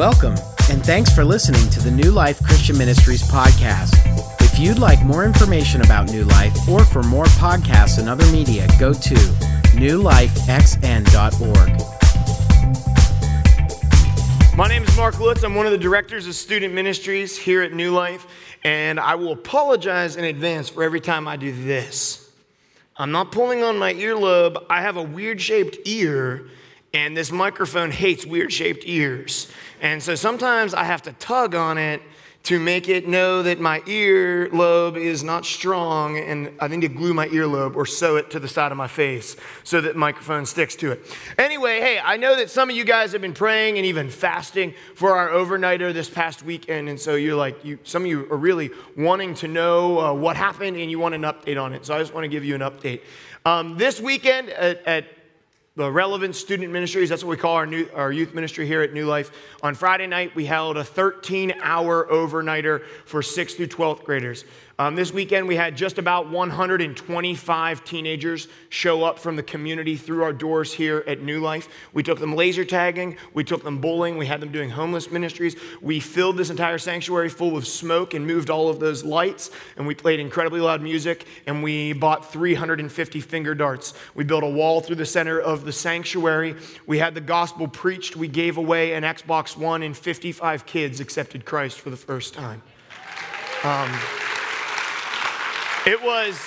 Welcome, and thanks for listening to the New Life Christian Ministries podcast. If you'd like more information about New Life or for more podcasts and other media, go to newlifexn.org. My name is Mark Lutz. I'm one of the directors of student ministries here at New Life, and I will apologize in advance for every time I do this. I'm not pulling on my earlobe. I have a weird shaped ear, and this microphone hates weird shaped ears. And so sometimes I have to tug on it to make it know that my earlobe is not strong and I need to glue my earlobe or sew it to the side of my face so that microphone sticks to it. Anyway, hey, I know that some of you guys have been praying and even fasting for our overnighter this past weekend and so you're like you some of you are really wanting to know uh, what happened and you want an update on it. So I just want to give you an update. Um, this weekend at, at the relevant student ministries. That's what we call our, new, our youth ministry here at New Life. On Friday night, we held a 13 hour overnighter for 6th through 12th graders. Um, this weekend, we had just about 125 teenagers show up from the community through our doors here at New Life. We took them laser tagging, we took them bowling, we had them doing homeless ministries. We filled this entire sanctuary full of smoke and moved all of those lights, and we played incredibly loud music, and we bought 350 finger darts. We built a wall through the center of the sanctuary. We had the gospel preached. We gave away an Xbox One, and 55 kids accepted Christ for the first time. Um, it was.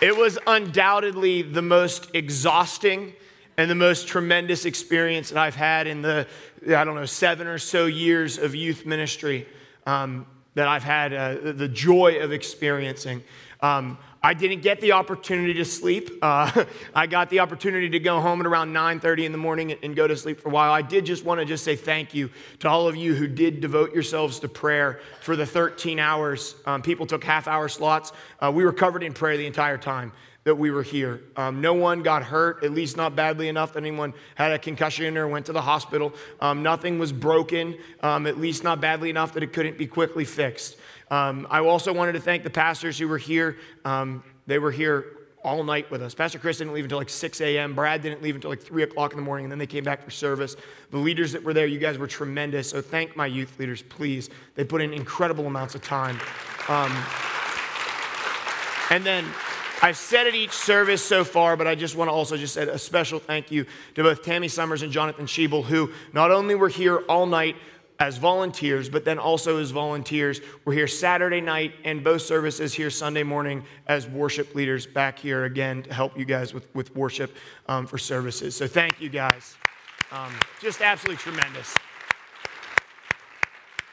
It was undoubtedly the most exhausting and the most tremendous experience that I've had in the, I don't know, seven or so years of youth ministry um, that I've had uh, the joy of experiencing. Um, I didn't get the opportunity to sleep. Uh, I got the opportunity to go home at around 9:30 in the morning and go to sleep for a while. I did just want to just say thank you to all of you who did devote yourselves to prayer for the 13 hours. Um, people took half-hour slots. Uh, we were covered in prayer the entire time that we were here. Um, no one got hurt, at least not badly enough that anyone had a concussion or went to the hospital. Um, nothing was broken, um, at least not badly enough that it couldn't be quickly fixed. Um, I also wanted to thank the pastors who were here. Um, they were here all night with us. Pastor Chris didn't leave until like 6 a.m. Brad didn't leave until like 3 o'clock in the morning, and then they came back for service. The leaders that were there, you guys were tremendous. So thank my youth leaders, please. They put in incredible amounts of time. Um, and then I've said it each service so far, but I just want to also just say a special thank you to both Tammy Summers and Jonathan Schiebel, who not only were here all night, as volunteers, but then also as volunteers. We're here Saturday night and both services here Sunday morning as worship leaders back here again to help you guys with, with worship um, for services. So thank you guys. Um, just absolutely tremendous.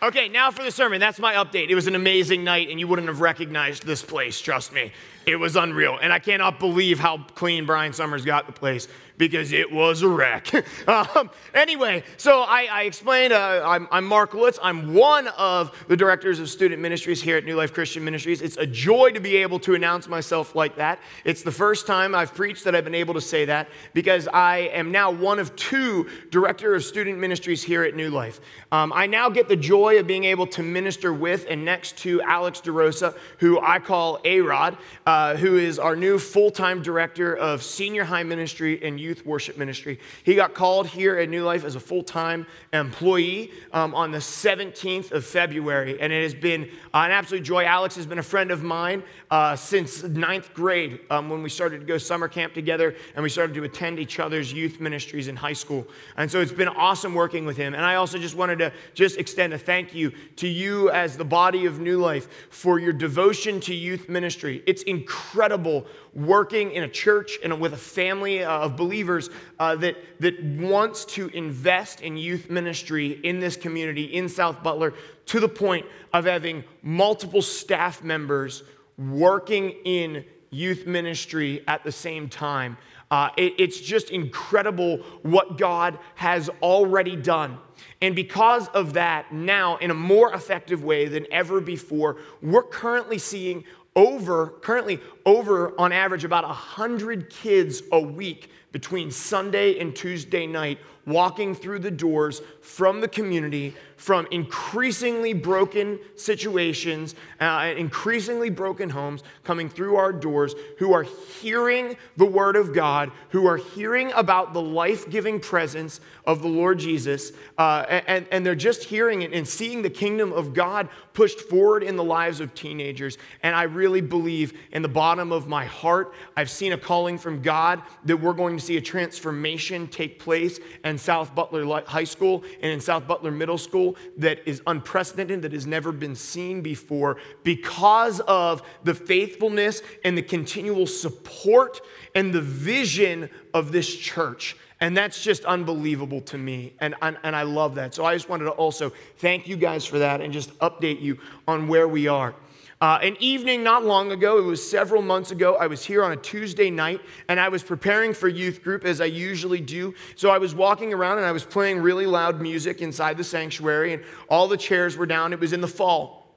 Okay, now for the sermon. That's my update. It was an amazing night, and you wouldn't have recognized this place, trust me. It was unreal. And I cannot believe how clean Brian Summers got the place because it was a wreck. um, anyway, so I, I explained uh, I'm, I'm, Mark Lutz. I'm one of the directors of student ministries here at New Life Christian Ministries. It's a joy to be able to announce myself like that. It's the first time I've preached that I've been able to say that because I am now one of two director of student ministries here at New Life. Um, I now get the joy of being able to minister with and next to Alex DeRosa, who I call A-Rod, uh, who is our new full-time director of senior high ministry and youth youth worship ministry. He got called here at New Life as a full time employee um, on the 17th of February, and it has been an absolute joy. Alex has been a friend of mine uh, since ninth grade um, when we started to go summer camp together and we started to attend each other's youth ministries in high school. And so it's been awesome working with him. And I also just wanted to just extend a thank you to you as the body of New Life for your devotion to youth ministry. It's incredible working in a church and with a family uh, of believers uh, that, that wants to invest in youth ministry in this community in South Butler to the point of having multiple staff members working in youth ministry at the same time. Uh, it, it's just incredible what God has already done. And because of that, now in a more effective way than ever before, we're currently seeing over, currently over on average, about 100 kids a week between Sunday and Tuesday night, walking through the doors from the community, from increasingly broken situations, uh, increasingly broken homes, coming through our doors, who are hearing the Word of God, who are hearing about the life giving presence of the Lord Jesus, uh, and, and they're just hearing it and seeing the kingdom of God pushed forward in the lives of teenagers. And I really believe in the bottom of my heart, I've seen a calling from God that we're going to see a transformation take place in South Butler High School and in South Butler Middle School that is unprecedented, that has never been seen before because of the faithfulness and the continual support and the vision of this church. And that's just unbelievable to me. And, and, and, I love that. So I just wanted to also thank you guys for that and just update you on where we are. Uh, an evening not long ago, it was several months ago, I was here on a Tuesday night and I was preparing for youth group as I usually do. So I was walking around and I was playing really loud music inside the sanctuary and all the chairs were down. It was in the fall.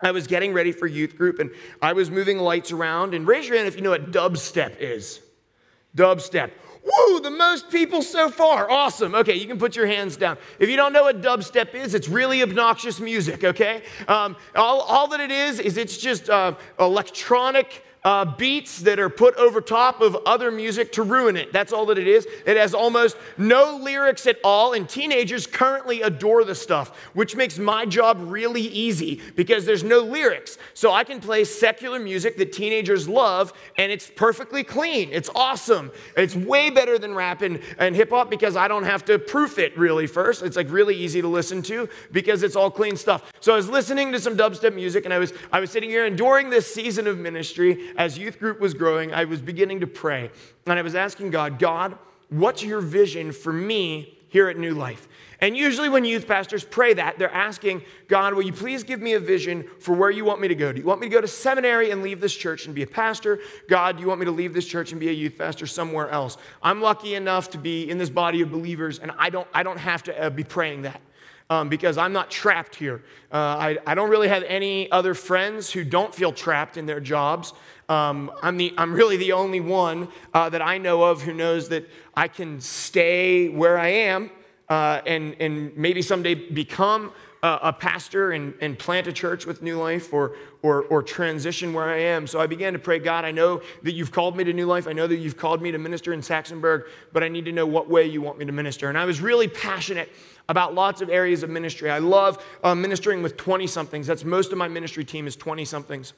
I was getting ready for youth group and I was moving lights around. And raise your hand if you know what dubstep is. Dubstep. Woo, the most people so far. Awesome. Okay, you can put your hands down. If you don't know what dubstep is, it's really obnoxious music, okay? Um, all, all that it is, is it's just uh, electronic uh, beats that are put over top of other music to ruin it. That's all that it is. It has almost no lyrics at all, and teenagers currently adore the stuff, which makes my job really easy because there's no lyrics. So I can play secular music that teenagers love, and it's perfectly clean. It's awesome. It's way better than rap and, and hip hop because I don't have to proof it really first. It's like really easy to listen to because it's all clean stuff. So I was listening to some dubstep music, and I was I was sitting here, and during this season of ministry, as youth group was growing, I was beginning to pray. And I was asking God, God, what's your vision for me here at New Life? And usually, when youth pastors pray that, they're asking, God, will you please give me a vision for where you want me to go? Do you want me to go to seminary and leave this church and be a pastor? God, do you want me to leave this church and be a youth pastor somewhere else? I'm lucky enough to be in this body of believers, and I don't, I don't have to uh, be praying that um, because I'm not trapped here. Uh, I, I don't really have any other friends who don't feel trapped in their jobs. Um, I'm, the, I'm really the only one uh, that I know of who knows that I can stay where I am uh, and, and maybe someday become a, a pastor and, and plant a church with New Life or, or, or transition where I am. So I began to pray, God, I know that you've called me to New Life. I know that you've called me to minister in Saxonburg, but I need to know what way you want me to minister. And I was really passionate about lots of areas of ministry. I love uh, ministering with 20 somethings. That's most of my ministry team is 20 somethings.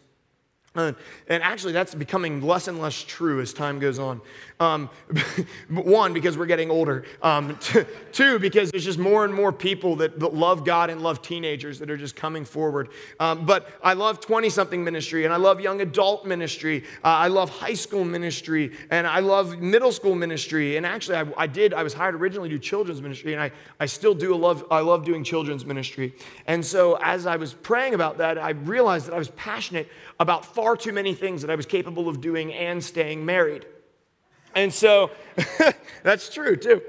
And actually, that's becoming less and less true as time goes on. Um, one, because we're getting older. Um, t- two, because there's just more and more people that, that, love God and love teenagers that are just coming forward. Um, but I love 20 something ministry, and I love young adult ministry. Uh, I love high school ministry, and I love middle school ministry. And actually, I, I, did, I was hired originally to do children's ministry, and I, I still do a love, I love doing children's ministry. And so as I was praying about that, I realized that I was passionate about far too many things that I was capable of doing and staying married. And so that's true too.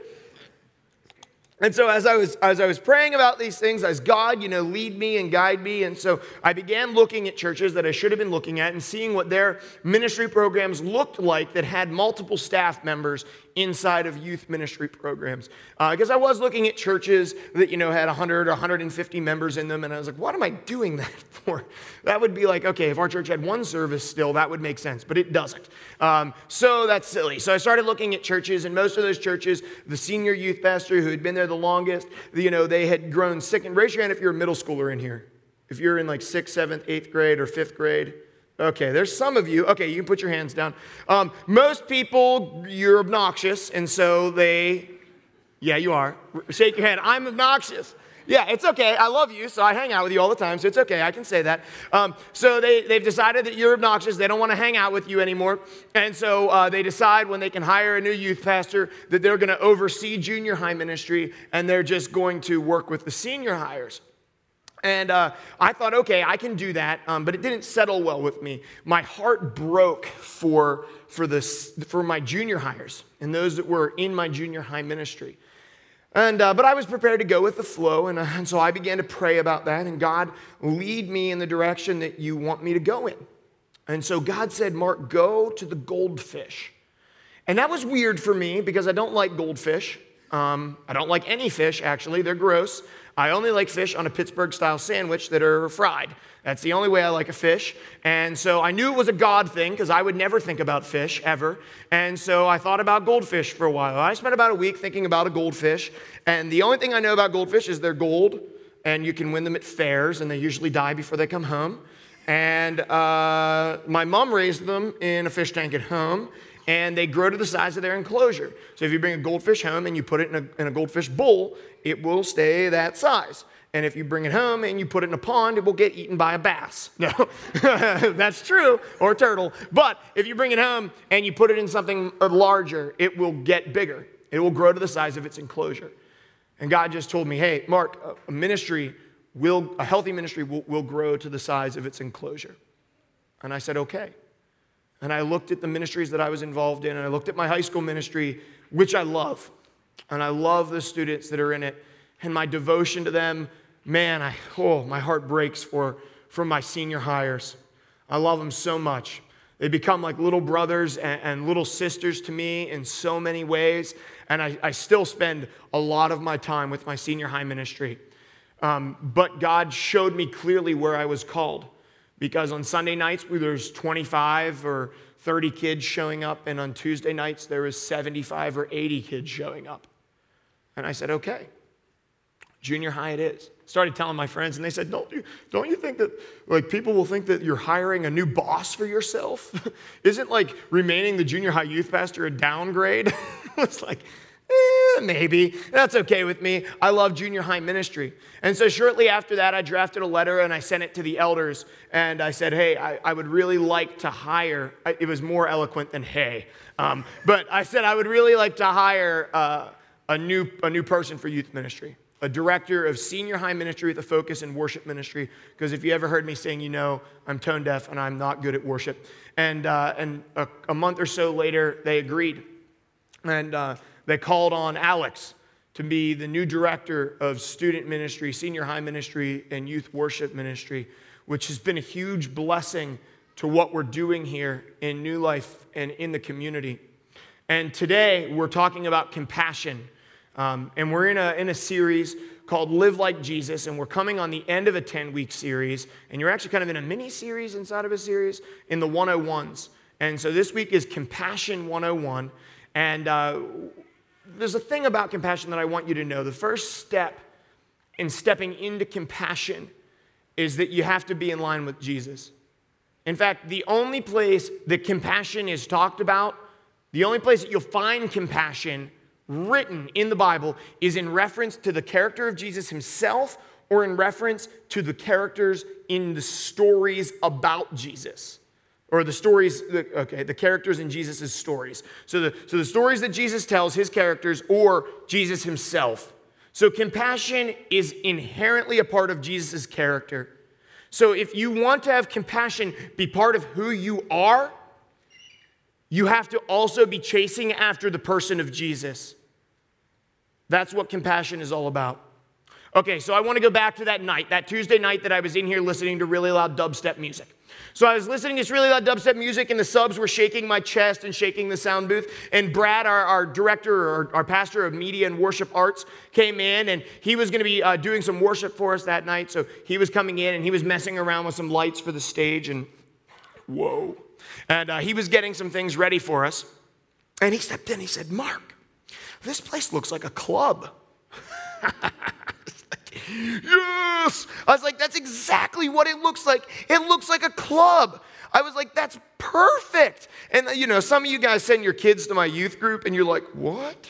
And so as I was as I was praying about these things, as God, you know, lead me and guide me, and so I began looking at churches that I should have been looking at and seeing what their ministry programs looked like that had multiple staff members inside of youth ministry programs. Because uh, I was looking at churches that, you know, had 100 or 150 members in them, and I was like, what am I doing that for? That would be like, okay, if our church had one service still, that would make sense, but it doesn't. Um, so that's silly. So I started looking at churches, and most of those churches, the senior youth pastor who had been there the longest, you know, they had grown sick. And raise your hand if you're a middle schooler in here. If you're in like sixth, seventh, eighth grade, or fifth grade, Okay, there's some of you. Okay, you can put your hands down. Um, most people, you're obnoxious, and so they, yeah, you are. Shake your hand. I'm obnoxious. Yeah, it's okay. I love you, so I hang out with you all the time, so it's okay. I can say that. Um, so they, they've decided that you're obnoxious. They don't want to hang out with you anymore. And so uh, they decide when they can hire a new youth pastor that they're going to oversee junior high ministry and they're just going to work with the senior highers. And uh, I thought, okay, I can do that, um, but it didn't settle well with me. My heart broke for, for, this, for my junior highers and those that were in my junior high ministry. And, uh, but I was prepared to go with the flow, and, uh, and so I began to pray about that, and God, lead me in the direction that you want me to go in. And so God said, Mark, go to the goldfish. And that was weird for me because I don't like goldfish. Um, I don't like any fish, actually, they're gross. I only like fish on a Pittsburgh style sandwich that are fried. That's the only way I like a fish. And so I knew it was a God thing because I would never think about fish ever. And so I thought about goldfish for a while. I spent about a week thinking about a goldfish. And the only thing I know about goldfish is they're gold and you can win them at fairs and they usually die before they come home. And uh, my mom raised them in a fish tank at home and they grow to the size of their enclosure. So if you bring a goldfish home and you put it in a, in a goldfish bowl, it will stay that size. And if you bring it home and you put it in a pond, it will get eaten by a bass. No, that's true, or a turtle. But if you bring it home and you put it in something uh, larger, it will get bigger. It will grow to the size of its enclosure. And God just told me, hey, Mark, a ministry will, a healthy ministry will, will grow to the size of its enclosure. And I said, okay. And I looked at the ministries that I was involved in, and I looked at my high school ministry, which I love. And I love the students that are in it. And my devotion to them man, I, oh, my heart breaks for, for my senior highers. I love them so much. They become like little brothers and, and little sisters to me in so many ways. And I, I, still spend a lot of my time with my senior high ministry. Um, but God showed me clearly where I was called. Because on Sunday nights, there's 25 or 30 kids showing up, and on Tuesday nights, there was 75 or 80 kids showing up. And I said, okay, junior high it is. Started telling my friends and they said don't you, don't you think that like people will think that you're hiring a new boss for yourself? Isn't like remaining the junior high youth pastor a downgrade? It's like eh, maybe that's okay with me i love junior high ministry and so shortly after that i drafted a letter and i sent it to the elders and i said hey i, I would really like to hire it was more eloquent than hey um, but i said i would really like to hire uh, a, new, a new person for youth ministry a director of senior high ministry with a focus in worship ministry. Because if you ever heard me sing, you know I'm tone deaf and I'm not good at worship. And, uh, and a, a, month or so later, they agreed. And uh, they called on Alex to be the new director of student ministry, senior high ministry, and youth worship ministry, which has been a huge blessing to what we're doing here in New Life and in the community. And today, we're talking about compassion um, and we're in a, in a series called Live Like Jesus, and we're coming on the end of a 10 week series. And you're actually kind of in a mini series inside of a series in the 101s. And so this week is Compassion 101. And uh, there's a thing about compassion that I want you to know. The first step in stepping into compassion is that you have to be in line with Jesus. In fact, the only place that compassion is talked about, the only place that you'll find compassion written in the Bible is in reference to the character of Jesus himself or in reference to the characters in the stories about Jesus. Or the stories, okay, the characters in Jesus' stories. So the, so the stories that Jesus tells, his characters, or Jesus himself. So compassion is inherently a part of Jesus' character. So if you want to have compassion be part of who you are, you have to also be chasing after the person of Jesus. That's what compassion is all about. Okay, so I want to go back to that night, that Tuesday night that I was in here listening to really loud dubstep music. So I was listening to this really loud dubstep music, and the subs were shaking my chest and shaking the sound booth. And Brad, our, our director, our, our pastor of media and worship arts, came in, and he was going to be uh, doing some worship for us that night. So he was coming in, and he was messing around with some lights for the stage, and whoa. And uh, he was getting some things ready for us. And he stepped in, he said, Mark, this place looks like a club. yes! I was like, that's exactly what it looks like. It looks like a club. I was like, that's perfect. And you know, some of you guys send your kids to my youth group and you're like, what?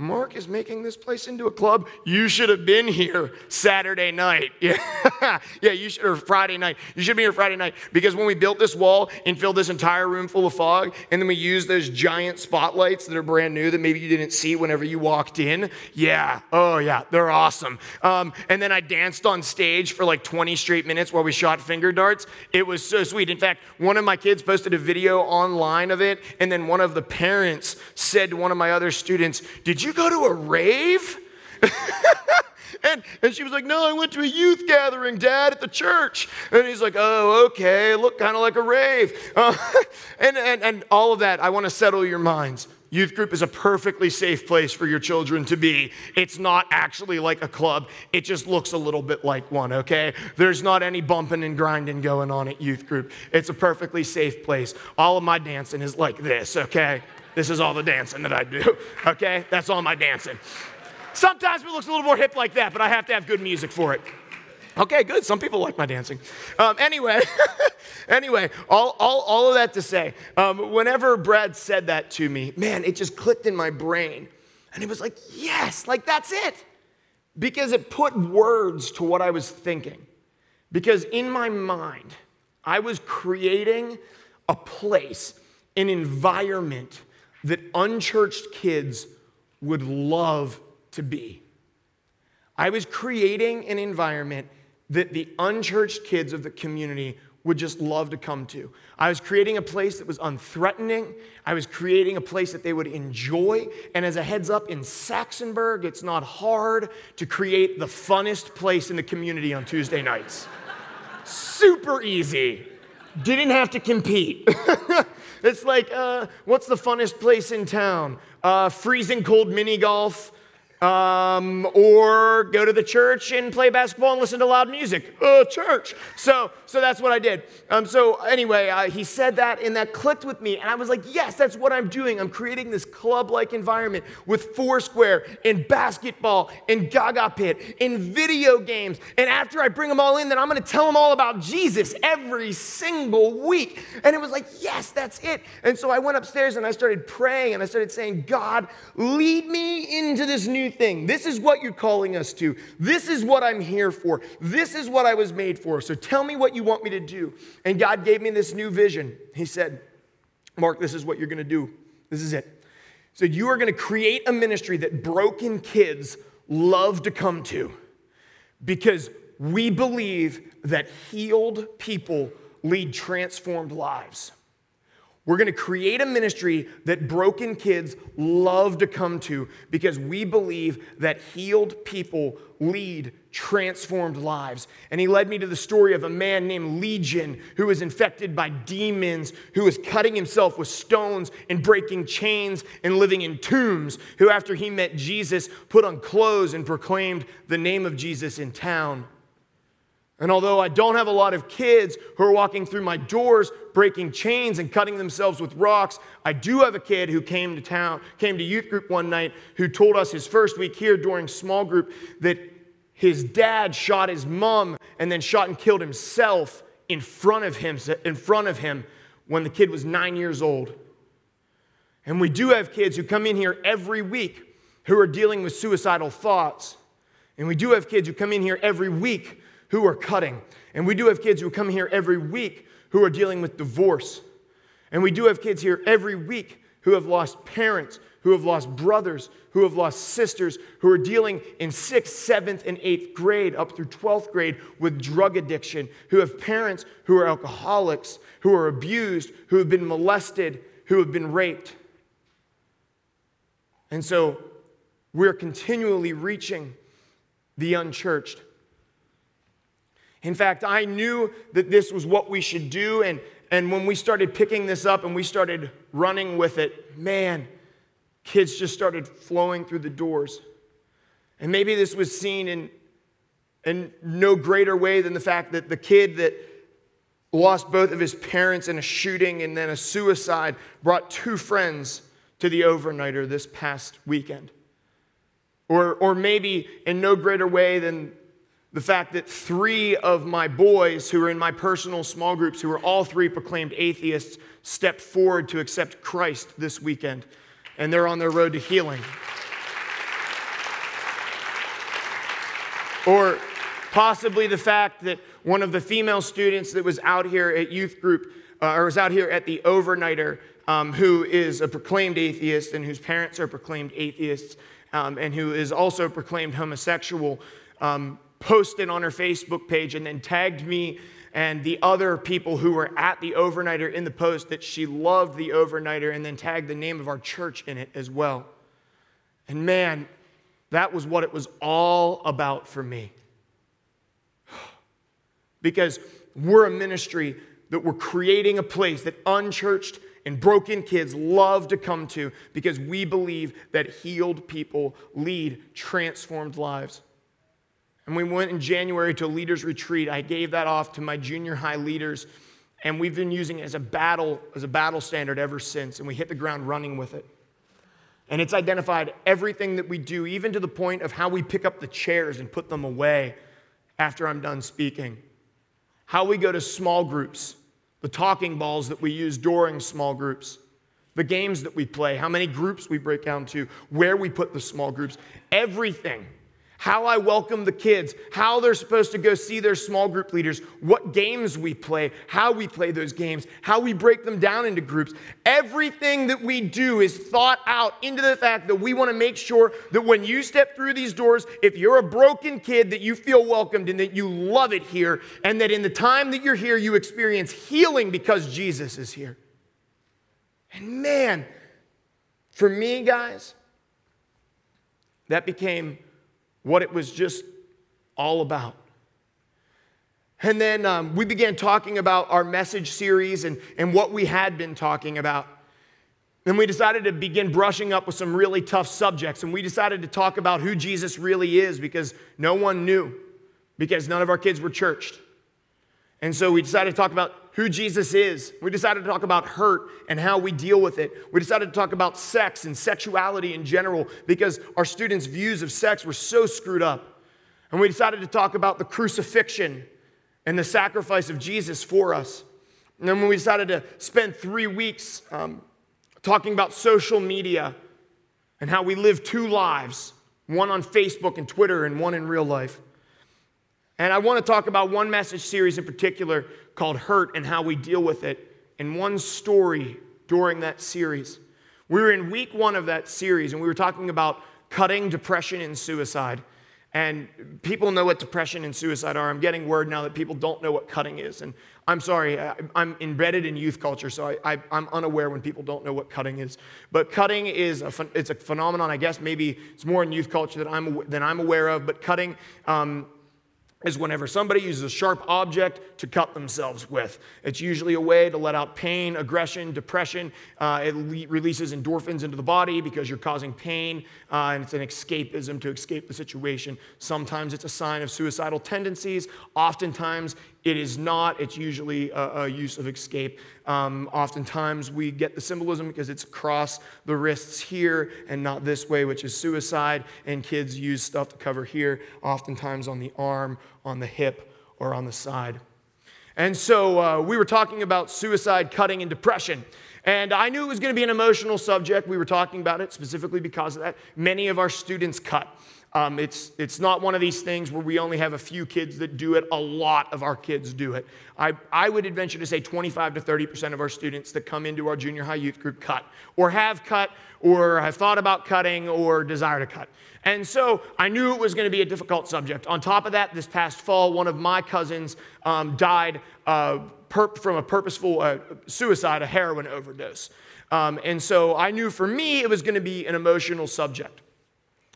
Mark is making this place into a club. You should have been here Saturday night. Yeah, yeah, you should, or Friday night. You should be here Friday night because when we built this wall and filled this entire room full of fog, and then we used those giant spotlights that are brand new that maybe you didn't see whenever you walked in. Yeah, oh yeah, they're awesome. Um, and then I danced on stage for like 20 straight minutes while we shot finger darts. It was so sweet. In fact, one of my kids posted a video online of it, and then one of the parents said to one of my other students, "Did you?" You go to a rave? and, And she was like, No, I went to a youth gathering, Dad, at the church. And he's like, Oh, okay, look kind of like a rave. Uh, and, and, and all of that, I want to settle your minds. Youth group is a perfectly safe place for your children to be. It's not actually like a club, it just looks a little bit like one, okay? There's not any bumping and grinding going on at youth group. It's a perfectly safe place. All of my dancing is like this, okay? This is all the dancing that I do, okay? That's all my dancing. Sometimes it looks a little more hip like that, but I have to have good music for it. Okay, good. Some people like my dancing. Um, anyway, anyway, all, all, all of that to say, um, whenever Brad said that to me, man, it just clicked in my brain. And it was like, yes, like that's it. Because it put words to what I was thinking. Because in my mind, I was creating a place, an environment that unchurched kids would love to be. I was creating an environment that the unchurched kids of the community would just love to come to. I was creating a place that was unthreatening. I was creating a place that they would enjoy. And as a heads up, in Saxonburg, it's not hard to create the funnest place in the community on Tuesday nights. Super easy. Didn't have to compete. it's like, uh, what's the funnest place in town? Uh, freezing cold mini golf um, or go to the church and play basketball and listen to loud music. Uh, church. So, so that's what I did. Um, so anyway, uh, he said that, and that clicked with me, and I was like, yes, that's what I'm doing. I'm creating this club-like environment with Foursquare and basketball and Gaga Pit and video games. And after I bring them all in, then I'm going to tell them all about Jesus every single week. And it was like, yes, that's it. And so I went upstairs and I started praying and I started saying, God, lead me into this new thing. This is what you're calling us to. This is what I'm here for. This is what I was made for. So tell me what you want me to do. And God gave me this new vision. He said, Mark, this is what you're going to do. This is it. So you are going to create a ministry that broken kids love to come to because we believe that healed people lead transformed lives. We're going to create a ministry that broken kids love to come to because we believe that healed people lead transformed lives. And he led me to the story of a man named Legion who was infected by demons, who was cutting himself with stones and breaking chains and living in tombs, who, after he met Jesus, put on clothes and proclaimed the name of Jesus in town. And although I don't have a lot of kids who are walking through my doors breaking chains and cutting themselves with rocks, I do have a kid who came to town, came to youth group one night, who told us his first week here during small group that his dad shot his mom and then shot and killed himself in front of him, in front of him when the kid was nine years old. And we do have kids who come in here every week who are dealing with suicidal thoughts. And we do have kids who come in here every week who are cutting. And we do have kids who come here every week who are dealing with divorce. And we do have kids here every week who have lost parents, who have lost brothers, who have lost sisters, who are dealing in sixth, seventh, and eighth grade up through 12th grade with drug addiction, who have parents who are alcoholics, who are abused, who have been molested, who have been raped. And so we're continually reaching the unchurched. In fact, I knew that this was what we should do. And, and when we started picking this up and we started running with it, man, kids just started flowing through the doors. And maybe this was seen in, in no greater way than the fact that the kid that lost both of his parents in a shooting and then a suicide brought two friends to the overnighter this past weekend. Or, or maybe in no greater way than the fact that three of my boys who are in my personal small groups, who are all three proclaimed atheists, stepped forward to accept Christ this weekend, and they're on their road to healing. Or possibly the fact that one of the female students that was out here at youth group, uh, or was out here at the overnighter, um, who is a proclaimed atheist and whose parents are proclaimed atheists, um, and who is also proclaimed homosexual, um, posted on her Facebook page and then tagged me and the other people who were at the overnighter in the post that she loved the overnighter and then tagged the name of our church in it as well. And man, That was what it was all about for me. Because we're a ministry that we're creating a place that unchurched and broken kids love to come to because we believe that healed people lead transformed lives. And we went in January to a leaders retreat. I gave that off to my junior high leaders, and we've been using it as a battle as a battle standard ever since, and we hit the ground running with it. And it's identified everything that we do, even to the point of how we pick up the chairs and put them away after I'm done speaking. How we go to small groups, the talking balls that we use during small groups, the games that we play, how many groups we break down to, where we put the small groups, everything how I welcome the kids, how they're supposed to go see their small group leaders, what games we play, how we play those games, how we break them down into groups. Everything that we do is thought out into the fact that we want to make sure that when you step through these doors, if you're a broken kid, that you feel welcomed and that you love it here, and that in the time that you're here, you experience healing because Jesus is here. And man, for me, guys, that became what it was just all about. And then um, we began talking about our message series and, and what we had been talking about. Then we decided to begin brushing up with some really tough subjects. And we decided to talk about who Jesus really is because no one knew, because none of our kids were churched. And so we decided to talk about who Jesus is. We decided to talk about hurt and how we deal with it. We decided to talk about sex and sexuality in general because our students' views of sex were so screwed up. And we decided to talk about the crucifixion and the sacrifice of Jesus for us. And then we decided to spend three weeks um, talking about social media and how we live two lives one on Facebook and Twitter and one in real life. And I want to talk about one message series in particular called Hurt and how we deal with it, and one story during that series. We were in week one of that series, and we were talking about cutting depression and suicide. And people know what depression and suicide are. I'm getting word now that people don't know what cutting is. And I'm sorry, I'm embedded in youth culture, so I, am unaware when people don't know what cutting is. But cutting is a, it's a phenomenon, I guess maybe it's more in youth culture that I'm, than I'm aware of. But cutting um, is whenever somebody uses a sharp object to cut themselves with. It's usually a way to let out pain, aggression, depression. Uh, it le- releases endorphins into the body because you're causing pain, uh, and it's an escapism to escape the situation. Sometimes it's a sign of suicidal tendencies. Oftentimes it is not. It's usually a, a use of escape. Um, oftentimes we get the symbolism because it's across the wrists here and not this way, which is suicide. And kids use stuff to cover here, oftentimes on the arm, on the hip, or on the side. And so uh, we were talking about suicide, cutting, and depression. And I knew it was going to be an emotional subject. We were talking about it specifically because of that. Many of our students cut. Um, it's, it's not one of these things where we only have a few kids that do it. A lot of our kids do it. I, I would venture to say 25 to 30% of our students that come into our junior high youth group cut, or have cut, or have thought about cutting, or desire to cut. And so I knew it was going to be a difficult subject. On top of that, this past fall, one of my cousins um, died uh, perp- from a purposeful uh, suicide, a heroin overdose. Um, and so I knew for me it was going to be an emotional subject.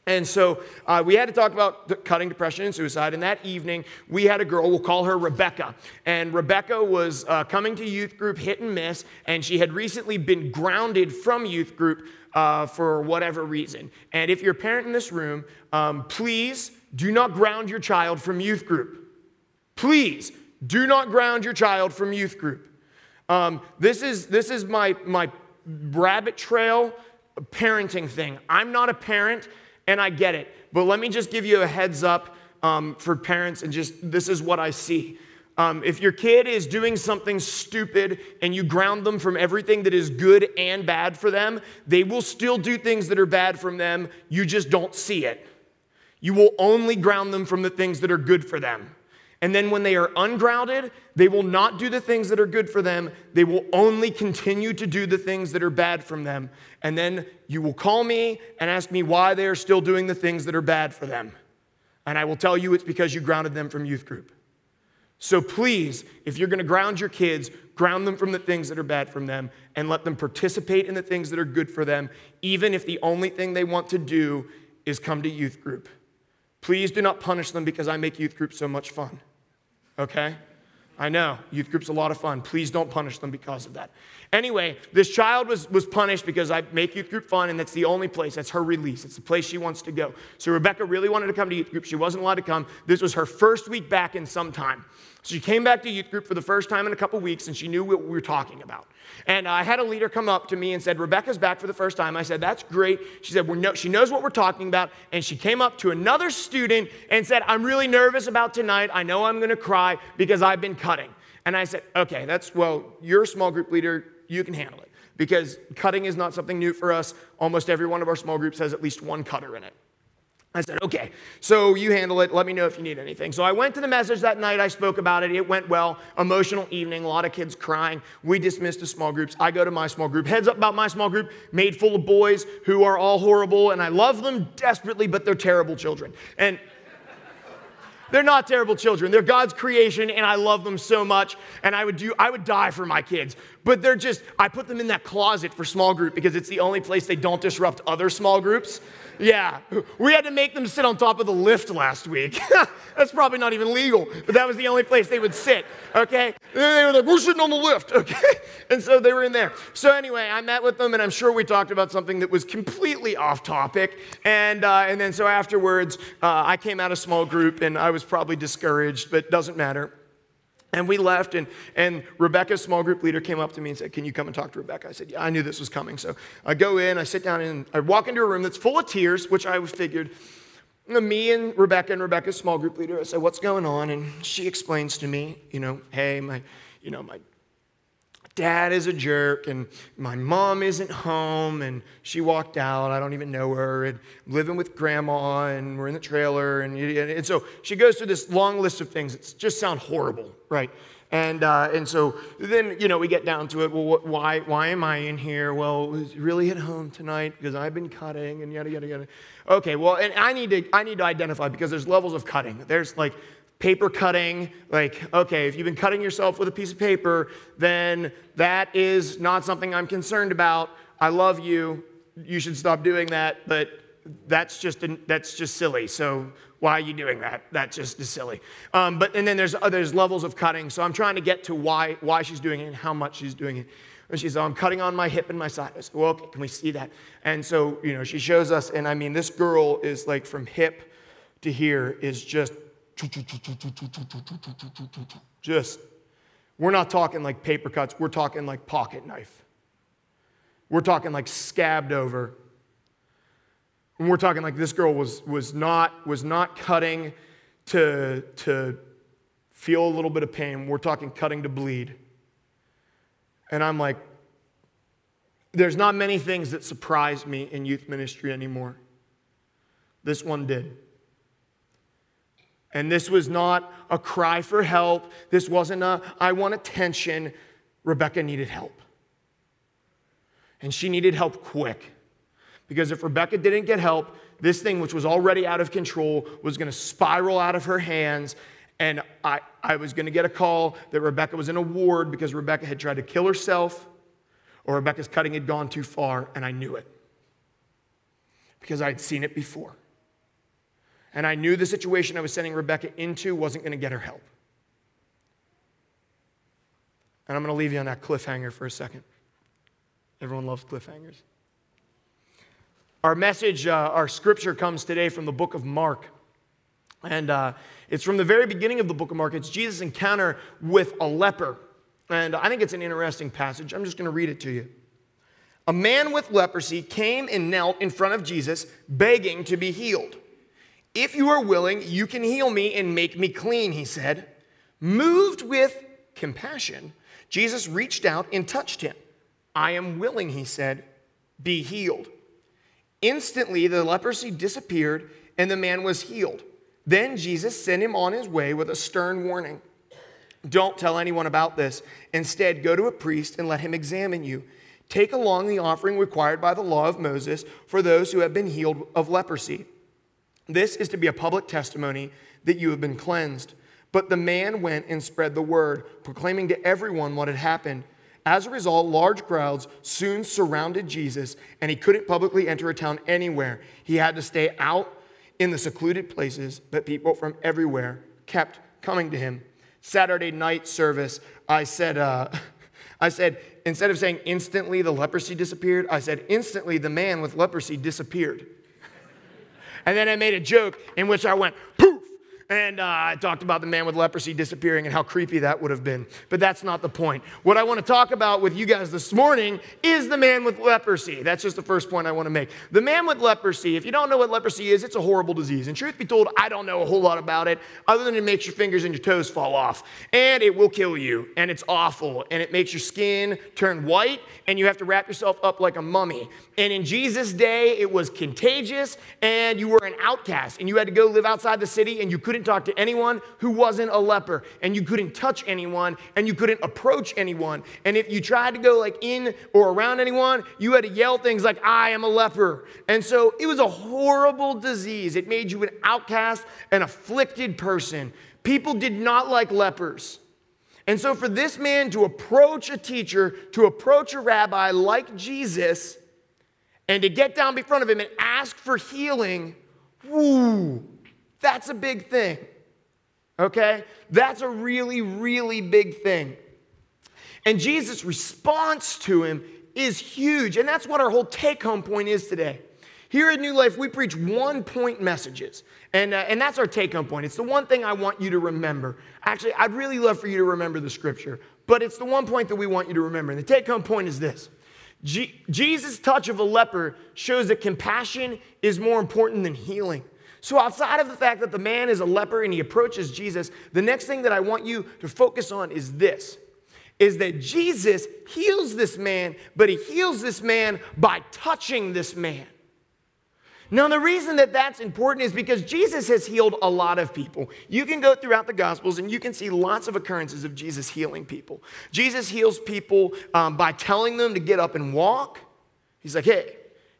And so uh, we had to talk about cutting depression and suicide. And that evening, we had a girl, we'll call her Rebecca. And Rebecca was uh, coming to youth group hit and miss, and she had recently been grounded from youth group uh, for whatever reason. And if you're a parent in this room, um, please do not ground your child from youth group. Please do not ground your child from youth group. Um, this is, this is my, my rabbit trail parenting thing. I'm not a parent and I get it. But let me just give you a heads up um, for parents, and just this is what I see. Um, if your kid is doing something stupid and you ground them from everything that is good and bad for them, they will still do things that are bad from them. You just don't see it. You will only ground them from the things that are good for them. And then when they are ungrounded, they will not do the things that are good for them. They will only continue to do the things that are bad from them. And then you will call me and ask me why they are still doing the things that are bad for them. And I will tell you it's because you grounded them from youth group. So please, if you're to ground your kids, ground them from the things that are bad from them and let them participate in the things that are good for them, even if the only thing they want to do is come to youth group. Please do not punish them because I make youth group so much fun. Okay? I know, youth group's a lot of fun. Please don't punish them because of that. Anyway, this child was, was punished because I make youth group fun, and that's the only place. That's her release. It's the place she wants to go. So Rebecca really wanted to come to youth group. She wasn't allowed to come. This was her first week back in some time. So she came back to youth group for the first time in a couple weeks, and she knew what we were talking about. And I had a leader come up to me and said, Rebecca's back for the first time. I said, That's great. She said, no, She knows what we're talking about. And she came up to another student and said, I'm really nervous about tonight. I know I'm going to cry because I've been cutting. And I said, Okay, that's, well, you're a small group leader you can handle it. Because cutting is not something new for us. Almost every one of our small groups has at least one cutter in it. I said, okay, so you handle it. Let me know if you need anything. So I went to the message that night. I spoke about it. It went well. Emotional evening, a lot of kids crying. We dismissed the small groups. I go to my small group. Heads up about my small group, made full of boys who are all horrible, and I love them desperately, but they're terrible children. And they're not terrible children. They're God's creation, and I love them so much. And I would do, I would die for my kids. But they're just, I put them in that closet for small group because it's the only place they don't disrupt other small groups. Yeah, we had to make them sit on top of the lift last week. That's probably not even legal, but that was the only place they would sit, okay? They were like, we're sitting on the lift, okay? And so they were in there. So anyway, I met with them, and I'm sure we talked about something that was completely off topic. And, uh, and then so afterwards, uh, I came out of small group, and I was probably discouraged, but doesn't matter. And we left, and, and Rebecca's small group leader came up to me and said, Can you come and talk to Rebecca? I said, Yeah, I knew this was coming. So I go in, I sit down, and I walk into a room that's full of tears, which I figured. Me and Rebecca and Rebecca's small group leader, I said, What's going on? And she explains to me, you know, hey, my, you know, my dad is a jerk and my mom isn't home and she walked out i don't even know her and I'm living with grandma and we're in the trailer and, and so she goes through this long list of things that just sound horrible. Right. And, uh, and so then you know we get down to it well what, why, why am i in here? Well was really at home tonight? Because i've been cutting and yada yada yada. Okay well and i need to i need to identify because there's levels of cutting. There's like paper cutting, like, okay, if you've been cutting yourself with a piece of paper, then that is not something I'm concerned about. I love you. You should stop doing that, but that's just, that's just silly. So why are you doing that? That just is silly. Um, but, and then there's, uh, there's levels of cutting. So I'm trying to get to why, why she's doing it and how much she's doing it. And she says, oh, I'm cutting on my hip and my side. I said, well, okay, can we see that? And so, you know, she shows us, and I mean, this girl is like from hip to here is just just, we're not talking like paper cuts, we're talking like pocket knife. We're talking like scabbed over. And we're talking like this girl was, was, not, was not cutting to, to feel a little bit of pain. We're talking cutting to bleed. And I'm like, there's not many things that surprise me in youth ministry anymore. This one did. And this was not a cry for help. This wasn't a, I want attention. Rebecca needed help. And she needed help quick. Because if Rebecca didn't get help, this thing, which was already out of control, was going to spiral out of her hands. And I, I was going to get a call that Rebecca was in a ward because Rebecca had tried to kill herself or Rebecca's cutting had gone too far, and I knew it because I had seen it before. And I knew the situation I was sending Rebecca into wasn't going to get her help. And I'm going to leave you on that cliffhanger for a second. Everyone loves cliffhangers. Our message, uh, our scripture comes today from the book of Mark. And uh, it's from the very beginning of the book of Mark. It's Jesus' encounter with a leper. And I think it's an interesting passage. I'm just going to read it to you. A man with leprosy came and knelt in front of Jesus, begging to be healed. If you are willing, you can heal me and make me clean, he said. Moved with compassion, Jesus reached out and touched him. I am willing, he said, be healed. Instantly, the leprosy disappeared and the man was healed. Then Jesus sent him on his way with a stern warning Don't tell anyone about this. Instead, go to a priest and let him examine you. Take along the offering required by the law of Moses for those who have been healed of leprosy. This is to be a public testimony that you have been cleansed. But the man went and spread the word, proclaiming to everyone what had happened. As a result, large crowds soon surrounded Jesus, and he couldn't publicly enter a town anywhere. He had to stay out in the secluded places, but people from everywhere kept coming to him. Saturday night service, I said, uh, I said, instead of saying instantly the leprosy disappeared, I said instantly the man with leprosy disappeared. And then I made a joke in which I went, poof, and uh, I talked about the man with leprosy disappearing and how creepy that would have been. But that's not the point. What I want to talk about with you guys this morning is the man with leprosy. That's just the first point I want to make. The man with leprosy, if you don't know what leprosy is, it's a horrible disease. And truth be told, I don't know a whole lot about it other than it makes your fingers and your toes fall off. And it will kill you. And it's awful. And it makes your skin turn white. And you have to wrap yourself up like a mummy. And in Jesus' day, it was contagious. And you were an outcast. And you had to go live outside the city and you couldn't talk to anyone who wasn't a leper, and you couldn't touch anyone, and you couldn't approach anyone. And if you tried to go like in or around anyone, you had to yell things like, I am a leper. And so it was a horrible disease. It made you an outcast, an afflicted person. People did not like lepers. And so, for this man to approach a teacher, to approach a rabbi like Jesus, and to get down in front of him and ask for healing, woo, that's a big thing. Okay? That's a really, really big thing. And Jesus' response to him is huge. And that's what our whole take home point is today. Here at New Life, we preach one point messages. And, uh, and that's our take home point. It's the one thing I want you to remember. Actually, I'd really love for you to remember the scripture, but it's the one point that we want you to remember. And the take home point is this Jesus' touch of a leper shows that compassion is more important than healing. So, outside of the fact that the man is a leper and he approaches Jesus, the next thing that I want you to focus on is this is that Jesus heals this man, but he heals this man by touching this man. Now, the reason that that's important is because Jesus has healed a lot of people. You can go throughout the Gospels and you can see lots of occurrences of Jesus healing people. Jesus heals people um, by telling them to get up and walk. He's like, hey,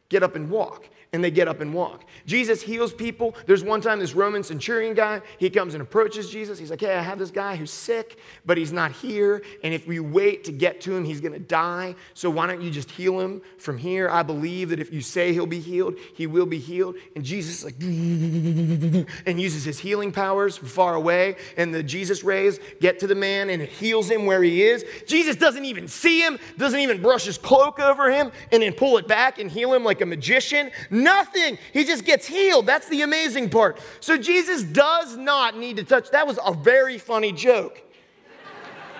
get up and walk and they get up and walk. Jesus heals people. There's one time this Roman centurion guy, he comes and approaches Jesus. He's like, Hey, I have this guy who's sick, but he's not here. And if we wait to get to him, he's going to die. So why don't you just heal him from here? I believe that if you say he'll be healed, he will be healed. And Jesus is like, and uses his healing powers from far away. And the Jesus rays get to the man and it heals him where he is. Jesus doesn't even see him, doesn't even brush his cloak over him and then pull it back and heal him like a magician. Nothing. He just gets healed. That's the amazing part. So Jesus does not need to touch. That was a very funny joke.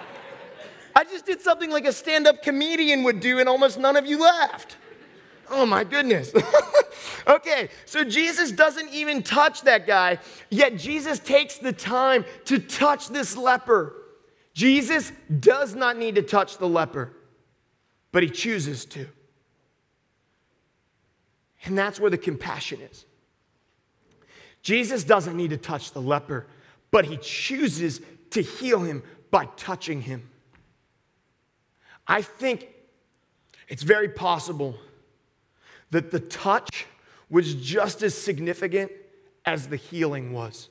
I just did something like a stand up comedian would do, and almost none of you laughed. Oh my goodness. okay, so Jesus doesn't even touch that guy, yet Jesus takes the time to touch this leper. Jesus does not need to touch the leper, but he chooses to. And that's where the compassion is. Jesus doesn't need to touch the leper, but he chooses to heal him by touching him. I think it's very possible that the touch was just as significant as the healing was.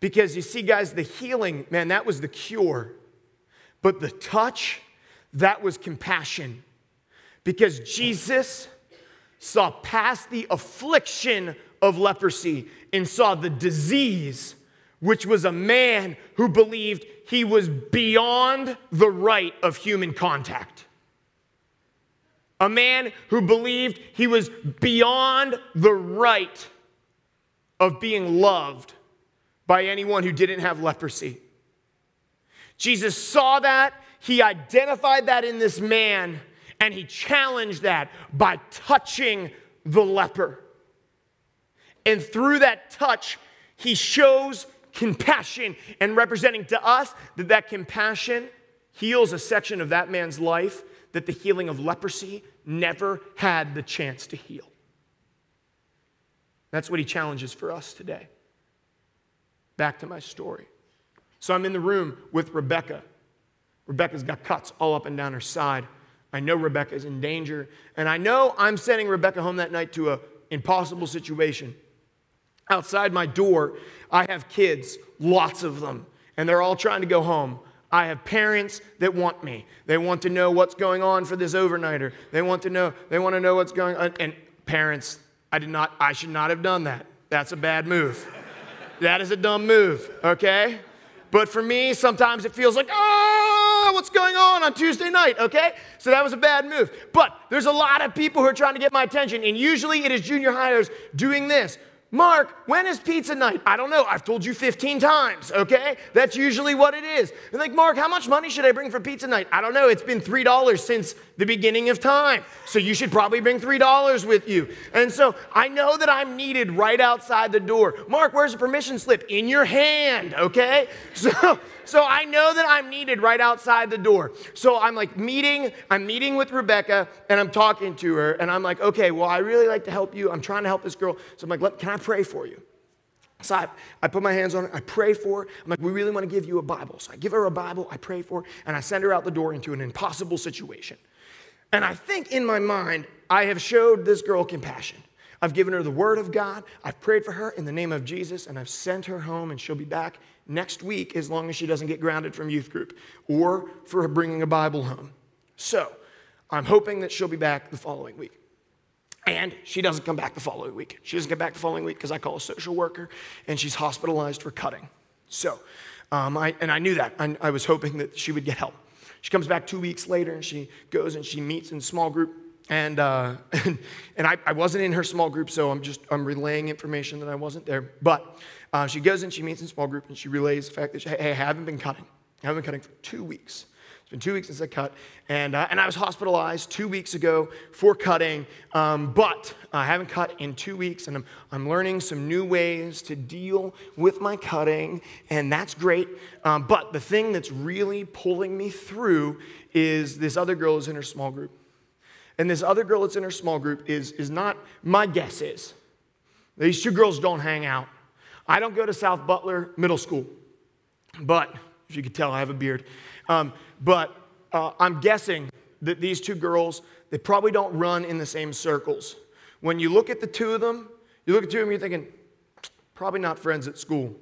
Because you see, guys, the healing, man, that was the cure. But the touch, that was compassion. Because Jesus saw past the affliction of leprosy and saw the disease, which was a man who believed he was beyond the right of human contact. A man who believed he was beyond the right of being loved by anyone who didn't have leprosy. Jesus saw that, he identified that in this man, and he challenged that by touching the leper. And through that touch, he shows compassion and representing to us that that compassion heals a section of that man's life that the healing of leprosy never had the chance to heal. That's what he challenges for us today. Back to my story. So I'm in the room with Rebecca. Rebecca's got cuts all up and down her side. I know Rebecca's in danger, and I know I'm sending Rebecca home that night to an impossible situation. Outside my door, I have kids, lots of them, and they're all trying to go home. I have parents that want me. They want to know what's going on for this overnighter. They want to know, they want to know what's going on. And parents, I did not, I should not have done that. That's a bad move. that is a dumb move, okay? But for me, sometimes it feels like, oh, what's going on on Tuesday night, okay? So that was a bad move. But there's a lot of people who are trying to get my attention, and usually it is junior highers doing this. Mark, when is pizza night? I don't know. I've told you 15 times, okay? That's usually what it is. And like, Mark, how much money should I bring for pizza night? I don't know. It's been $3 since the beginning of time. So you should probably bring $3 with you. And so I know that I'm needed right outside the door. Mark, where's the permission slip? In your hand, okay? So so I know that I'm needed right outside the door. So I'm like meeting, I'm meeting with Rebecca and I'm talking to her and I'm like, okay, well, I really like to help you. I'm trying to help this girl. So I'm like, can I pray for you? So I, I put my hands on her, I pray for her. I'm like, we really want to give you a Bible. So I give her a Bible, I pray for her, and I send her out the door into an impossible situation. And I think in my mind, I have showed this girl compassion. I've given her the word of God. I've prayed for her in the name of Jesus, and I've sent her home, and she'll be back next week as long as she doesn't get grounded from youth group or for bringing a Bible home. So I'm hoping that she'll be back the following week. And she doesn't come back the following week. She doesn't get back the following week because I call a social worker and she's hospitalized for cutting. So, um, I, and I knew that. I, I was hoping that she would get help. She comes back two weeks later and she goes and she meets in small group and, uh, and, and I, I, wasn't in her small group, so I'm just I'm relaying information that I wasn't there. But uh, she goes and she meets in small group and she relays the fact that, she, hey, I haven't been cutting. I haven't been cutting for two weeks. It's been two weeks since I cut. And, uh, and I was hospitalized two weeks ago for cutting, um, but I haven't cut in two weeks. And I'm, I'm learning some new ways to deal with my cutting, and that's great. Um, but the thing that's really pulling me through is this other girl is in her small group. And this other girl that's in her small group is, is not, my guess is, these two girls don't hang out. I don't go to South Butler Middle School, but if you could tell, I have a beard. Um, but uh, I'm guessing that these two girls, they probably don't run in the same circles. When you look at the two of them, you look at two of them, you're thinking, probably not friends at school.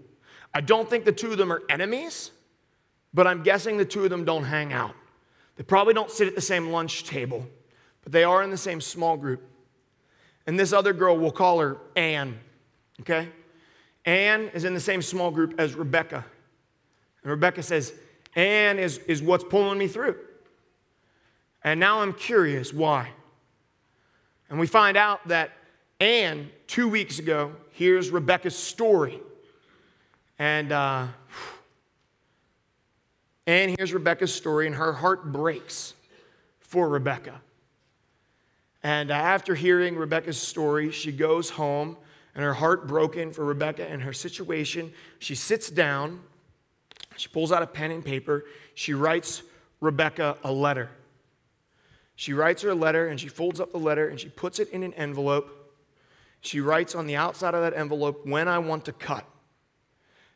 I don't think the two of them are enemies, but I'm guessing the two of them don't hang out. They probably don't sit at the same lunch table, but they are in the same small group. And this other girl, we'll call her Anne, okay? Anne is in the same small group as Rebecca. And Rebecca says, Anne is, is what's pulling me through. And now I'm curious why. And we find out that Anne, two weeks ago, hears Rebecca's story. And uh, Anne hears Rebecca's story, and her heart breaks for Rebecca. And uh, after hearing Rebecca's story, she goes home and her heart broken for Rebecca and her situation. She sits down, she pulls out a pen and paper, she writes Rebecca a letter. She writes her a letter and she folds up the letter and she puts it in an envelope. She writes on the outside of that envelope, when I want to cut.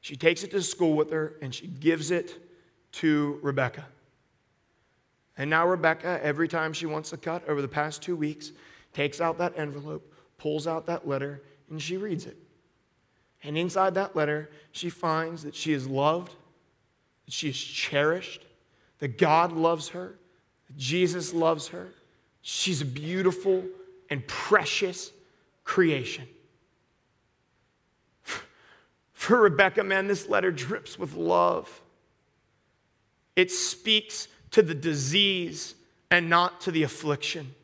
She takes it to school with her and she gives it to Rebecca. And now, Rebecca, every time she wants to cut over the past two weeks, takes out that envelope, pulls out that letter, and she reads it. And inside that letter, she finds that she is loved, that she is cherished, that God loves her, that Jesus loves her. She's a beautiful and precious creation. For Rebecca, man, this letter drips with love. It speaks to the disease and not to the affliction.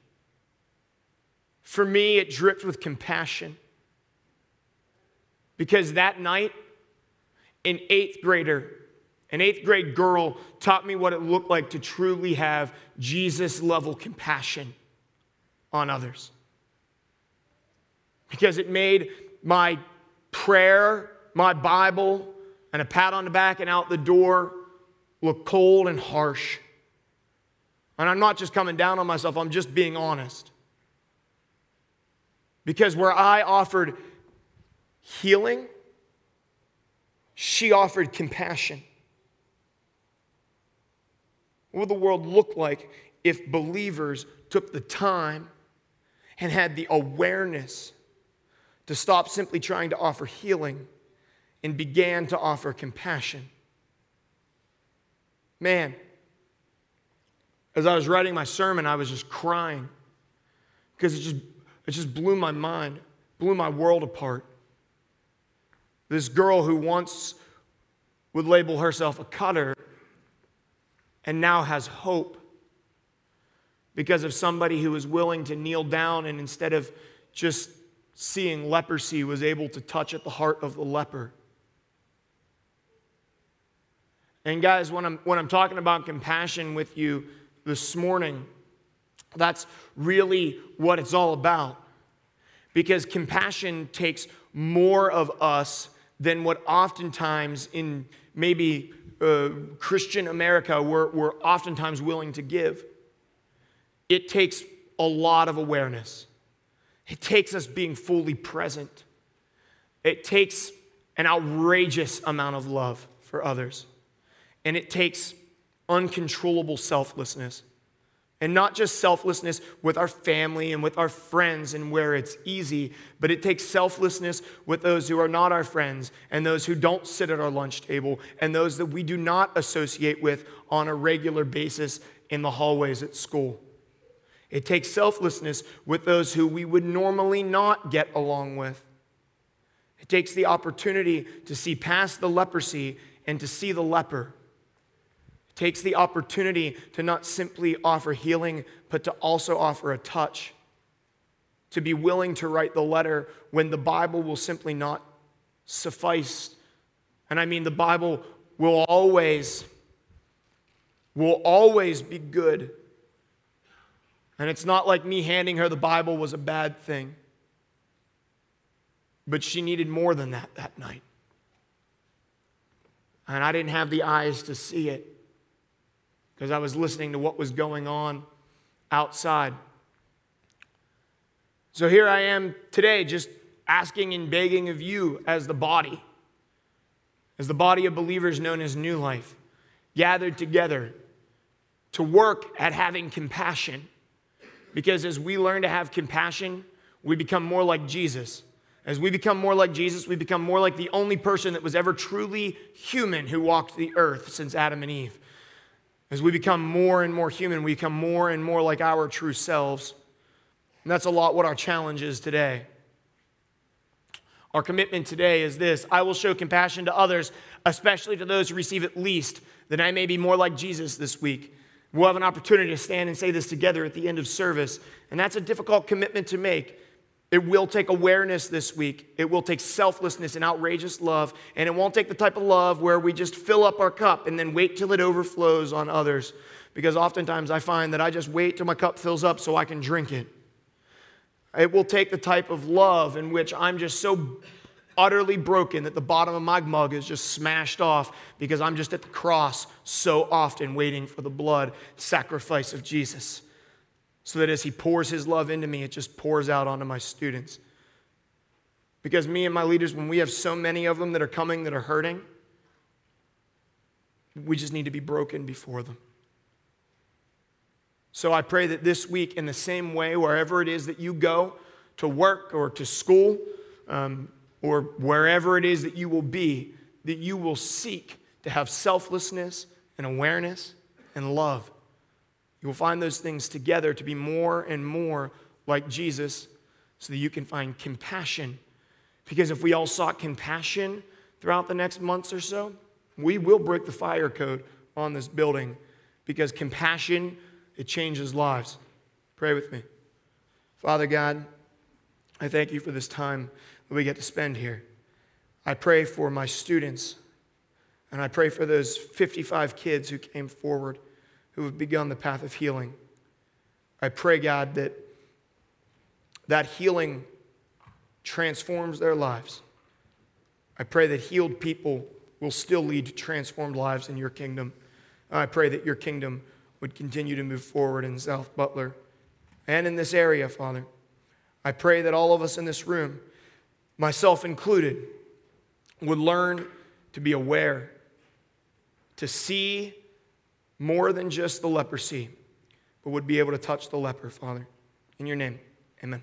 For me, it dripped with compassion. Because that night, an eighth grader, an eighth grade girl taught me what it looked like to truly have Jesus level compassion on others. Because it made my prayer, my Bible, and a pat on the back and out the door look cold and harsh. And I'm not just coming down on myself, I'm just being honest. Because where I offered healing, she offered compassion. What would the world look like if believers took the time and had the awareness to stop simply trying to offer healing and began to offer compassion? Man, as I was writing my sermon, I was just crying because it just, it just blew my mind, blew my world apart. This girl who once would label herself a cutter and now has hope because of somebody who was willing to kneel down and instead of just seeing leprosy was able to touch at the heart of the leper. And guys, when I'm, when I'm talking about compassion with you this morning, that's really what it's all about. Because compassion takes more of us than what oftentimes in maybe uh, Christian America we're, we're oftentimes willing to give. It takes a lot of awareness, it takes us being fully present, it takes an outrageous amount of love for others, and it takes uncontrollable selflessness. And not just selflessness with our family and with our friends and where it's easy, but it takes selflessness with those who are not our friends and those who don't sit at our lunch table and those that we do not associate with on a regular basis in the hallways at school. It takes selflessness with those who we would normally not get along with. It takes the opportunity to see past the leprosy and to see the leper takes the opportunity to not simply offer healing, but to also offer a touch. To be willing to write the letter when the Bible will simply not suffice. And I mean, the Bible will always, will always be good. And it's not like me handing her the Bible was a bad thing. But she needed more than that that night. And I didn't have the eyes to see it because I was listening to what was going on outside. So here I am today, just asking and begging of you as the body, as the body of believers known as New Life, gathered together to work at having compassion. Because as we learn to have compassion, we become more like Jesus. As we become more like Jesus, we become more like the only person that was ever truly human who walked the earth since Adam and Eve. As we become more and more human, we become more and more like our true selves. And that's a lot what our challenge is today. Our commitment today is this I will show compassion to others, especially to those who receive it least, that I may be more like Jesus this week. We'll have an opportunity to stand and say this together at the end of service. And that's a difficult commitment to make. It will take awareness this week. It will take selflessness and outrageous love. And it won't take the type of love where we just fill up our cup and then wait till it overflows on others. Because oftentimes I find that I just wait till my cup fills up so I can drink it. It will take the type of love in which I'm just so utterly broken that the bottom of my mug is just smashed off because I'm just at the cross so often waiting for the blood sacrifice of Jesus so that as He pours His love into me, it just pours out onto my students. Because me and my leaders, when we have so many of them that are coming that are hurting, we just need to be broken before them. So I pray that this week, in the same way, wherever it is that you go to work or to school, um, or wherever it is that you will be, that you will seek to have selflessness and awareness and love you will find those things together to be more and more like Jesus so that you can find compassion. Because if we all sought compassion throughout the next months or so, we will break the fire code on this building because compassion, it changes lives. Pray with me. Father God, I thank you for this time that we get to spend here. I pray for my students, and I pray for those 55 kids who came forward who have begun the path of healing. I pray, God, that that healing transforms their lives. I pray that healed people will still lead to transformed lives in your kingdom. I pray that your kingdom would continue to move forward in South Butler and in this area, Father. I pray that all of us in this room, myself included, would learn to be aware, to see more than just the leprosy, but would be able to touch the leper, Father. In your name, amen.